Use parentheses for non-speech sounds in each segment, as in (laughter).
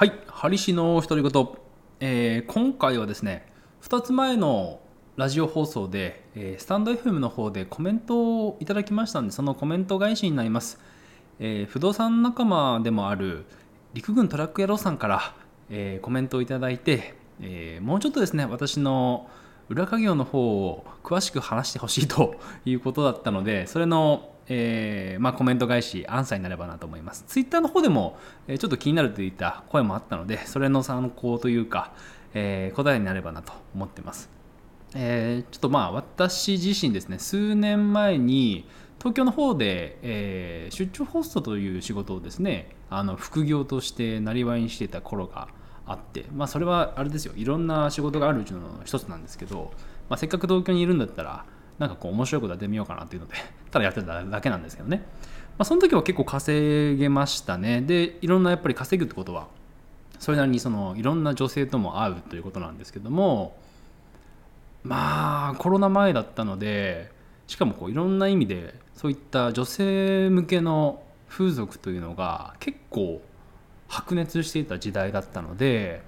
はい、ハリシの独り言、えー今回はですね、2つ前のラジオ放送で、えースタンド FM の方でコメントをいただきましたので、そのコメント返しになります。えー不動産仲間でもある陸軍トラック野郎さんから、えコメントをいただいて、えもうちょっとですね、私の裏稼業の方を詳しく話してほしいということだったので、それの、えーまあ、コメント返し、アンサーになればなと思います。ツイッターの方でも、えちょっと気になるといった声もあったので、それの参考というか、えー答えになればなと思ってます。えーちょっとまあ私自身ですね数年前に東京の方で、えー出張ホストという仕事をですねあの副業としてなりわいにしていた頃があってまあそれはあれですよ。いろんな仕事があるうちの一つなんですけど、まあ、せっかく東京にいるんだったらなんかこう面白いことやってみようかなっていうので (laughs) ただやってただけなんですけどね、まあ、その時は結構稼げましたね。でいろんなやっぱり稼ぐってことはそれなりにそのいろんな女性とも会うということなんですけどもまあコロナ前だったのでしかもこういろんな意味でそういった女性向けの風俗というのが結構白熱していた時代だったので、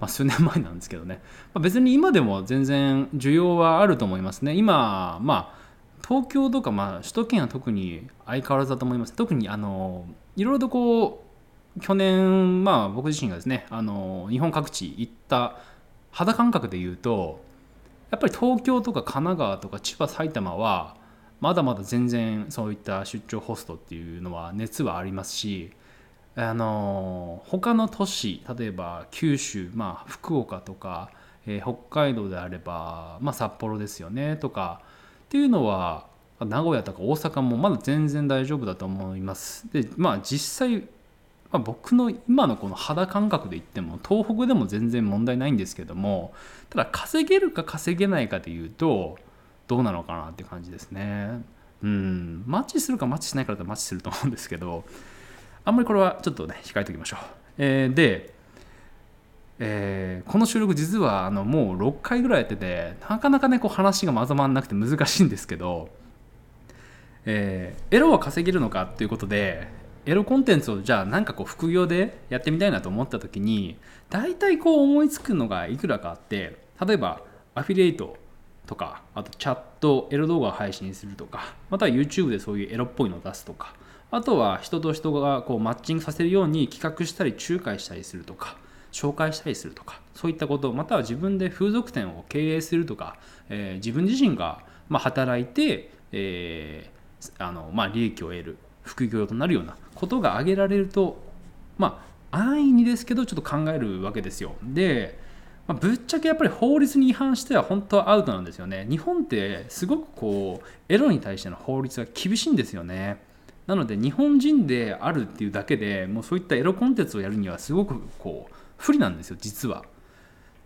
まあ、数年前なんですけどね、まあ、別に今でも全然需要はあると思いますね。今まあ東京とか、まあ、首都圏は特に相変わらずだと思います。特にあのいろいろとこう去年まあ僕自身がですねあの日本各地行った肌感覚で言うとやっぱり東京とか神奈川とか千葉埼玉はまだまだ全然そういった出張ホストっていうのは熱はありますしあの他の都市例えば九州、まあ、福岡とか、えー北海道であれば、まあ、札幌ですよねとかっていうのは名古屋とか大阪もまだ全然大丈夫だと思います。でまあ実際まあ、僕の今のこの肌感覚で言っても東北でも全然問題ないんですけどもただ稼げるか稼げないかでいうとどうなのかなって感じですね。うんマッチするかマッチしないかだったらマッチすると思うんですけどあんまりこれはちょっとね控えておきましょう。えーで、えーこの収録実はあのもう6回ぐらいやっててなかなかねこう話がまとまらなくて難しいんですけど、えーエロは稼げるのかっていうことでエロコンテンツをじゃあなんかこう副業でやってみたいなと思った時に大体こう思いつくのがいくらかあって例えばアフィリエイトとかあとチャットエロ動画を配信するとかまたは YouTube でそういうエロっぽいのを出すとかあとは人と人がこうマッチングさせるように企画したり仲介したりするとか紹介したりするとかそういったことまたは自分で風俗店を経営するとか、えー自分自身がま働いて、えーあのまあ、利益を得る副業となるようなことが挙げられるとまあ安易にですけどちょっと考えるわけですよ。で、ま、ぶっちゃけやっぱり法律に違反しては本当はアウトなんですよね。日本ってすごくこうエロに対しての法律が厳しいんですよね。なので日本人であるっていうだけでもうそういったエロコンテンツをやるにはすごくこう不利なんですよ実は。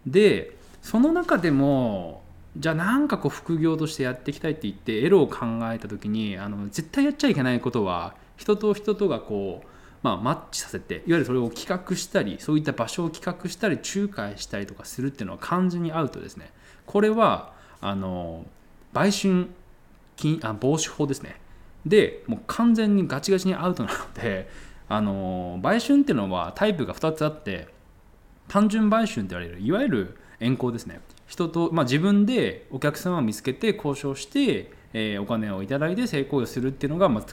でその中でもじゃあなんかこう副業としてやっていきたいって言ってエロを考えた時にあの絶対やっちゃいけないことは人と人とがこう、まあ、マッチさせていわゆるそれを企画したりそういった場所を企画したり仲介したりとかするっていうのは完全にアウトですね。これはあの売春禁あ防止法ですね。でもう完全にガチガチにアウトなのであの売春っていうのはタイプが2つあって単純売春って言われるいわゆる遠行ですね。人と、まあ、自分でお客様を見つけて交渉して、えーお金をいただいて性行為をするっていうのが、まあ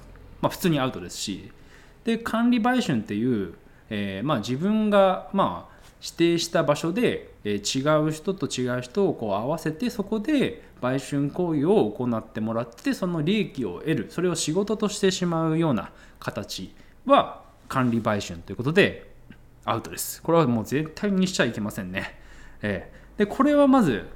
まあ、普通にアウトですし。で管理売春っていう、えーまあ、自分が、まあ、指定した場所で、えー違う人と違う人をこう合わせてそこで売春行為を行ってもらってその利益を得るそれを仕事としてしまうような形は管理売春ということでアウトです。これはもう絶対にしちゃいけませんね。ええで、これはまず、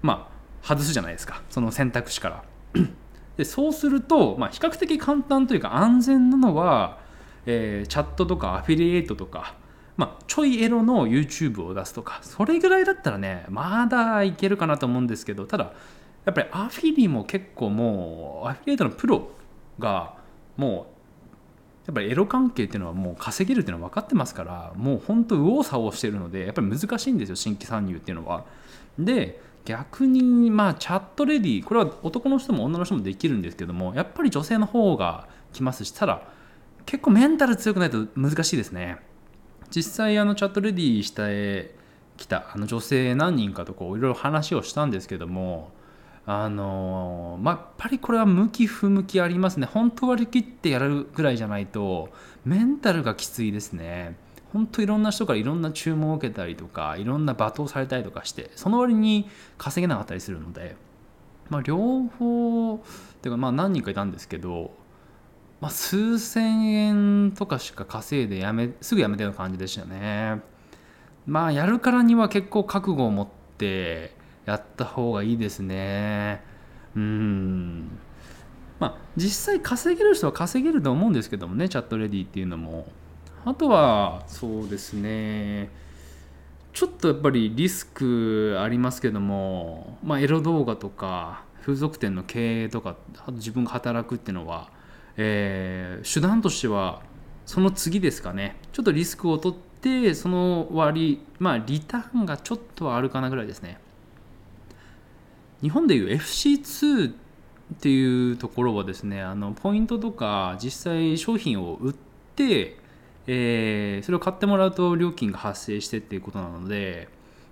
まあ、外すじゃないですか。その選択肢から。(clears throat) で、そうすると、まあ、比較的簡単というか安全なのは、えーチャットとかアフィリエイトとか、まあ、ちょいエロの YouTube を出すとか、それぐらいだったらね、まだいけるかなと思うんですけど、ただ、やっぱりアフィリも結構もう、アフィリエイトのプロが、もうやっぱりエロ関係っていうのはもう稼げるっていうのは分かってますからもう本当右往左往してるのでやっぱり難しいんですよ新規参入っていうのは。で逆にまあチャットレディこれは男の人も女の人もできるんですけどもやっぱり女性の方が来ますしたら結構メンタル強くないと難しいですね。実際あのチャットレディしてきたあの女性何人かとこういろいろ話をしたんですけどもあのまあ、やっぱりこれは向き不向きありますね。本当割り切ってやるぐらいじゃないとメンタルがきついですね。本当いろんな人からいろんな注文を受けたりとかいろんな罵倒されたりとかしてその割に稼げなかったりするので、まあ、両方っていうかまあ何人かいたんですけど、まあ、数千円とかしか稼いでやめすぐやめたような感じでしたね。まあやるからには結構覚悟を持ってやった方がいいですね。うん。まあ実際稼げる人は稼げると思うんですけどもねチャットレディっていうのも。あとはそうですね。ちょっとやっぱりリスクありますけども、まあ、エロ動画とか風俗店の経営とかあと自分が働くっていうのは、えー、手段としてはその次ですかねちょっとリスクを取ってその割まあリターンがちょっとはあるかなぐらいですね日本でいう FC2 っていうところはですねあのポイントとか実際商品を売って、えー、それを買ってもらうと料金が発生してっていうことなので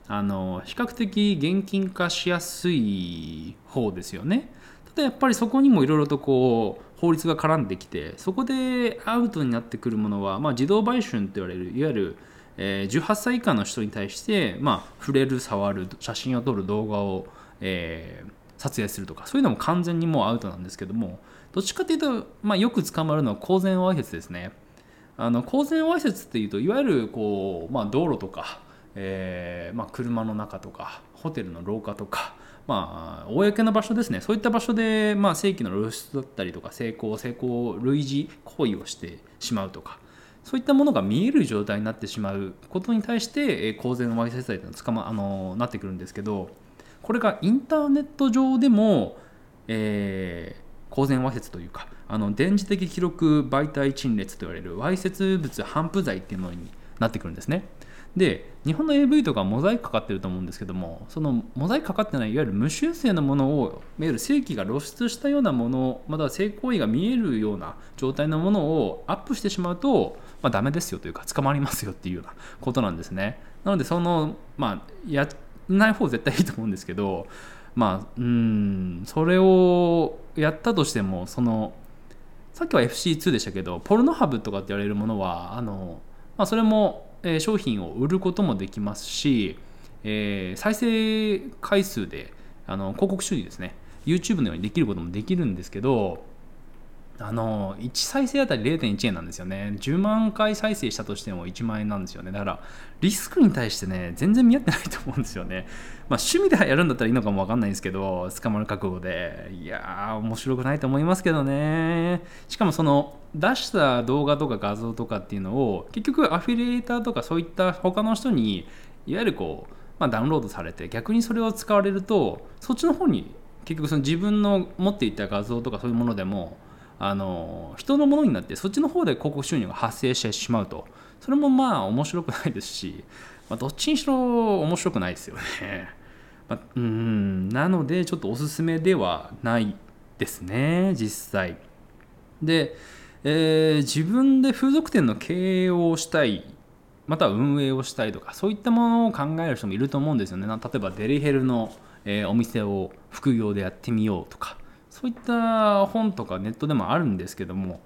あの比較的現金化しやすい方ですよね。ただやっぱりそこにもいろいろとこう法律が絡んできてそこでアウトになってくるものは、まあ、自動売春と言われるいわゆる、えー、18歳以下の人に対して、まあ、触れる触る写真を撮る動画をえー、撮影するとかそういうのも完全にもうアウトなんですけどもどっちかっていうと、まあ、よく捕まるのは公然わいせつですね。あの公然わいせつっていうといわゆるこう、まあ、道路とか、えーまあ、車の中とかホテルの廊下とかまあ、公な場所ですね、そういった場所で、まあ、正規の露出だったりとか、成功、成功、類似行為をしてしまうとか、そういったものが見える状態になってしまうことに対して、公然わいせつ罪というのは捕まあのなってくるんですけど、これがインターネット上でも、えー、公然わいせつというかあの電磁的記録媒体陳列と言われるわいせつ物反布罪っていうものになってくるんですね。で日本の AV とかモザイクかかってると思うんですけどもそのモザイクかかってないいわゆる無修正のものをいわゆる正規が露出したようなものまたは性行為が見えるような状態のものをアップしてしまうと、まあ、ダメですよというか捕まりますよっていうようなことなんですね。なのでそのまあやない方絶対いいと思うんですけどまあうんそれをやったとしてもそのさっきは FC2 でしたけどポルノハブとかって言われるものはあの、まあ、それも、商品を売ることもできますし、えー、再生回数であの広告収入ですね YouTube のようにできることもできるんですけどあの1再生あたり0.1円なんですよね。10万回再生したとしても1万円なんですよね。だからリスクに対してね全然見合ってないと思うんですよね。まあ趣味でやるんだったらいいのかも分かんないんですけど捕まる覚悟で。いやー面白くないと思いますけどね。しかもその出した動画とか画像とかっていうのを結局アフィリエイターとかそういった他の人にいわゆるこう、まあ、ダウンロードされて逆にそれを使われるとそっちの方に結局その自分の持っていた画像とかそういうものでもあの人のものになってそっちの方で広告収入が発生してしまうと。それもまあ面白くないですし、まあ、どっちにしろ面白くないですよね、(laughs) まあ、うんなのでちょっとおすすめではないですね実際。で、えー、自分で風俗店の経営をしたいまたは運営をしたいとかそういったものを考える人もいると思うんですよね。例えばデリヘルの、え、お店を副業でやってみようとかそういった本とかネットでもあるんですけども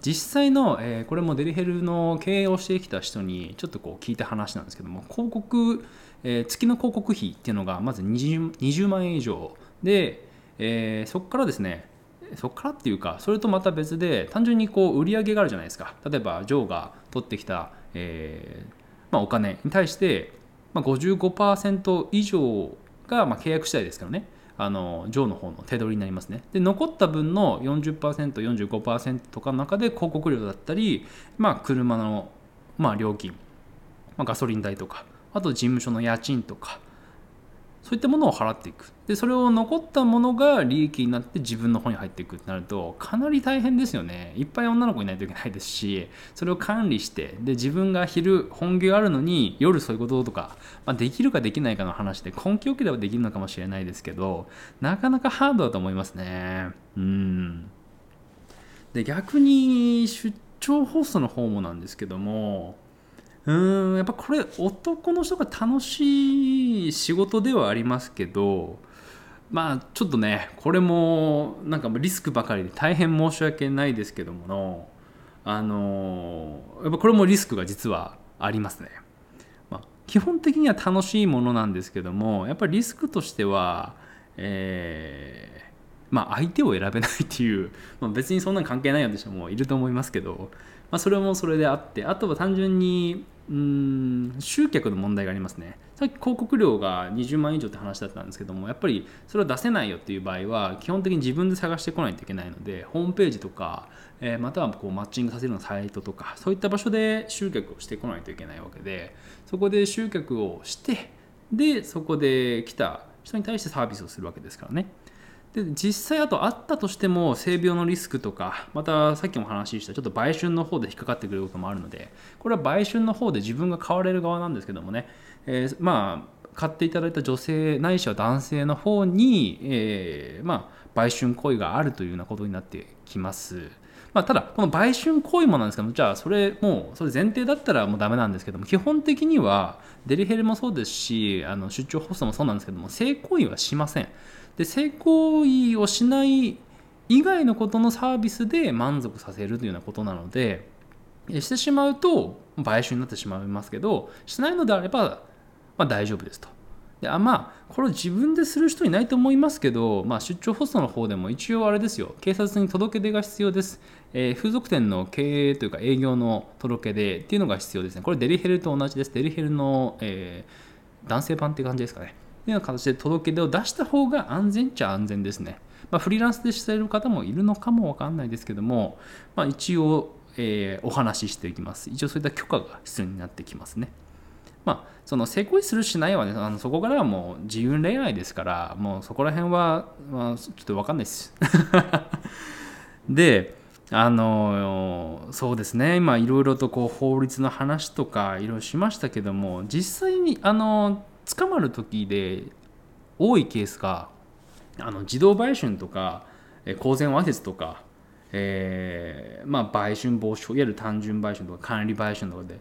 実際の、えー、これもデリヘルの経営をしてきた人にちょっとこう聞いた話なんですけども広告、えー、月の広告費っていうのがまず 20, 20万円以上で、えー、そこからですねそこからっていうかそれとまた別で単純にこう売り上げがあるじゃないですか。例えばジョーが取ってきた、えーまあ、お金に対して、まあ、55%以上が、まあ、契約次第ですからね。あの上の方の手取りになりますね。で残った分の 40%45% とかの中で広告料だったり、まあ、車の、まあ、料金、まあ、ガソリン代とかあと事務所の家賃とかそういったものを払っていく。でそれを残ったものが利益になって自分の方に入っていくってなるとかなり大変ですよね。いっぱい女の子いないといけないですしそれを管理してで自分が昼本業あるのに夜そういうこととか、まあ、できるかできないかの話で根気よければできるのかもしれないですけどなかなかハードだと思いますね。うん。で逆に出張ホストの方もなんですけどもうんやっぱこれ男の人が楽しい仕事ではありますけどまあちょっとねこれもなんかリスクばかりで大変申し訳ないですけどものあのやっぱこれもリスクが実はありますね。まあ、基本的には楽しいものなんですけどもやっぱりリスクとしては、えーまあ、相手を選べないっていう、(laughs) まあ、別にそんなん関係ないよって人もいると思いますけど、まあ、それもそれであってあとは単純にうん集客の問題がありますねさっき広告料が20万以上って話だったんですけどもやっぱりそれを出せないよっていう場合は基本的に自分で探してこないといけないのでホームページとか、えー、またはこうマッチングさせるのサイトとかそういった場所で集客をしてこないといけないわけでそこで集客をしてでそこで来た人に対してサービスをするわけですからね。で実際あとあったとしても性病のリスクとかまたさっきも話したちょっと売春の方で引っかかってくることもあるのでこれは売春の方で自分が買われる側なんですけどもね、えー、まあ買っていただいた女性ないしは男性の方に、えー、まあ売春行為があるというようなことになってきます。まあ、ただ、この売春行為もなんですけども、じゃあ、それ、もう、それ前提だったらもうダメなんですけども、基本的には、デリヘルもそうですし、あの出張ホストもそうなんですけども、性行為はしません。で性行為をしない以外のことのサービスで満足させるというようなことなのでしてしまうと買収になってしまいますけどしないのであれば、まあ、大丈夫ですと。であまあこれを自分でする人いないと思いますけど、まあ、出張ホストの方でも一応あれですよ警察に届け出が必要です、えー、風俗店の経営というか営業の届け出っていうのが必要ですねこれデリヘルと同じですデリヘルの、えー、男性版っていう感じですかねというような形で届け出を出した方が安全っちゃ安全ですね。まあ、フリーランスでしている方もいるのかもわかんないですけども、まあ、一応、えー、お話ししていきます。一応そういった許可が必要になってきますね。まあ、その成功するしないはね、あのそこからはもう自由恋愛ですから、もうそこら辺は、まあ、ちょっとわかんないです。(laughs) で、あのそうですね。今いろいろとこう法律の話とかいろいろしましたけども実際にあの捕まる時で多いケースがあの自動売春とか公然わいせつとか、えー、まあ、売春防止法いわゆる単純売春とか管理売春とかで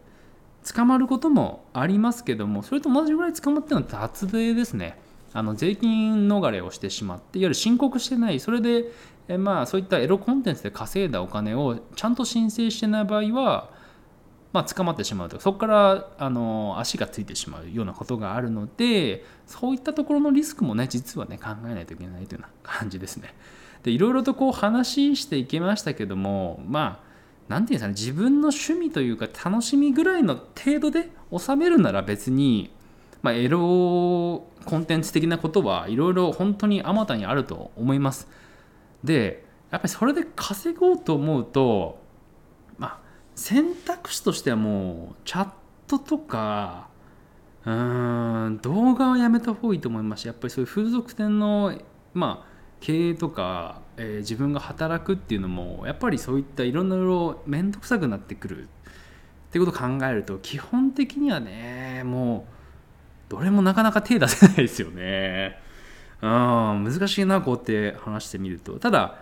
捕まることもありますけどもそれと同じぐらい捕まってるのは脱税ですね。あの税金逃れをしてしまっていわゆる申告してないそれでえまあそういったエロコンテンツで稼いだお金をちゃんと申請してない場合はまあ、捕まってしまうとそこからあの足がついてしまうようなことがあるのでそういったところのリスクもね実はね考えないといけないというような感じですね。でいろいろとこう話していきましたけどもまあ何て言うんですかね自分の趣味というか楽しみぐらいの程度で収めるなら別に、まあ、エロコンテンツ的なことはいろいろ本当にあまたにあると思います。でやっぱりそれで稼ごうと思うとまあ選択肢としてはもうチャットとかうん動画はやめた方がいいと思いますしやっぱりそういう風俗店のまあ経営とか、えー、自分が働くっていうのもやっぱりそういったいろんな色面倒くさくなってくるっていうことを考えると基本的にはねもうどれもなかなか手出せないですよね。(laughs) うん難しいなこうやって話してみるとただ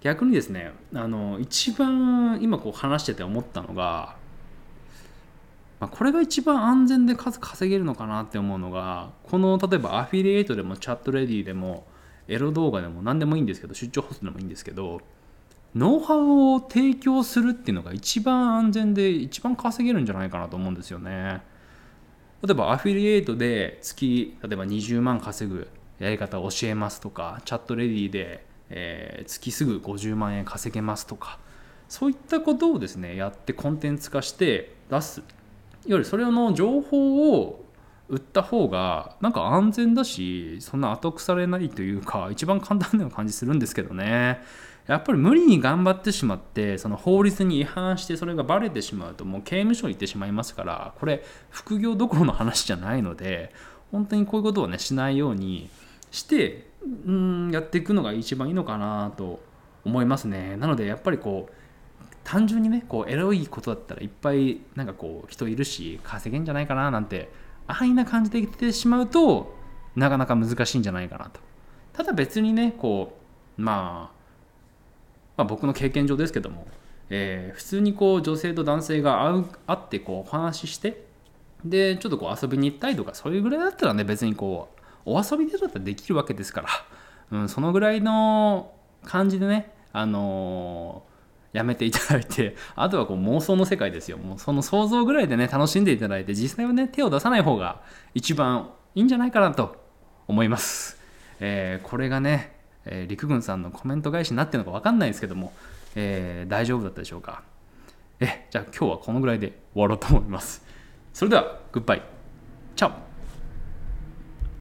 逆にですねあの一番今こう話してて思ったのが、まあ、これが一番安全で数稼げるのかなって思うのがこの例えばアフィリエイトでもチャットレディでもエロ動画でも何でもいいんですけど出張ホストでもいいんですけどノウハウを提供するっていうのが一番安全で一番稼げるんじゃないかなと思うんですよね。例えばアフィリエイトで月例えば20万稼ぐやり方を教えますとかチャットレディでえー、月すぐ50万円稼げますとかそういったことをですねやってコンテンツ化して出す。いわゆるそれの情報を売った方がなんか安全だしそんな後腐れないというか一番簡単なような感じするんですけどね。やっぱり無理に頑張ってしまってその法律に違反してそれがバレてしまうともう刑務所に行ってしまいますからこれ副業どころの話じゃないので本当にこういうことをねしないようにしてうんやっていくのが一番いいのかなと思いますね。なのでやっぱりこう単純にねこうエロいことだったらいっぱいなんかこう人いるし稼げんじゃないかななんて安易な感じで言ってしまうとなかなか難しいんじゃないかなと。ただ別にねこう、まあ、まあ僕の経験上ですけども、えー、普通にこう女性と男性が会う会ってこうお話ししてでちょっとこう遊びに行ったりとかそういうぐらいだったらね別にこうお遊びでだったらできるわけですから、うん、そのぐらいの感じでねあのー、やめていただいて (laughs) あとはこう妄想の世界ですよ。もうその想像ぐらいでね楽しんでいただいて実際はね手を出さない方が一番いいんじゃないかなと思います、えー、これがね、えー、陸軍さんのコメント返しになってるのか分かんないですけども、えー、大丈夫だったでしょうか？えじゃあ今日はこのぐらいで終わろうと思います。それではグッバイ。チャオ。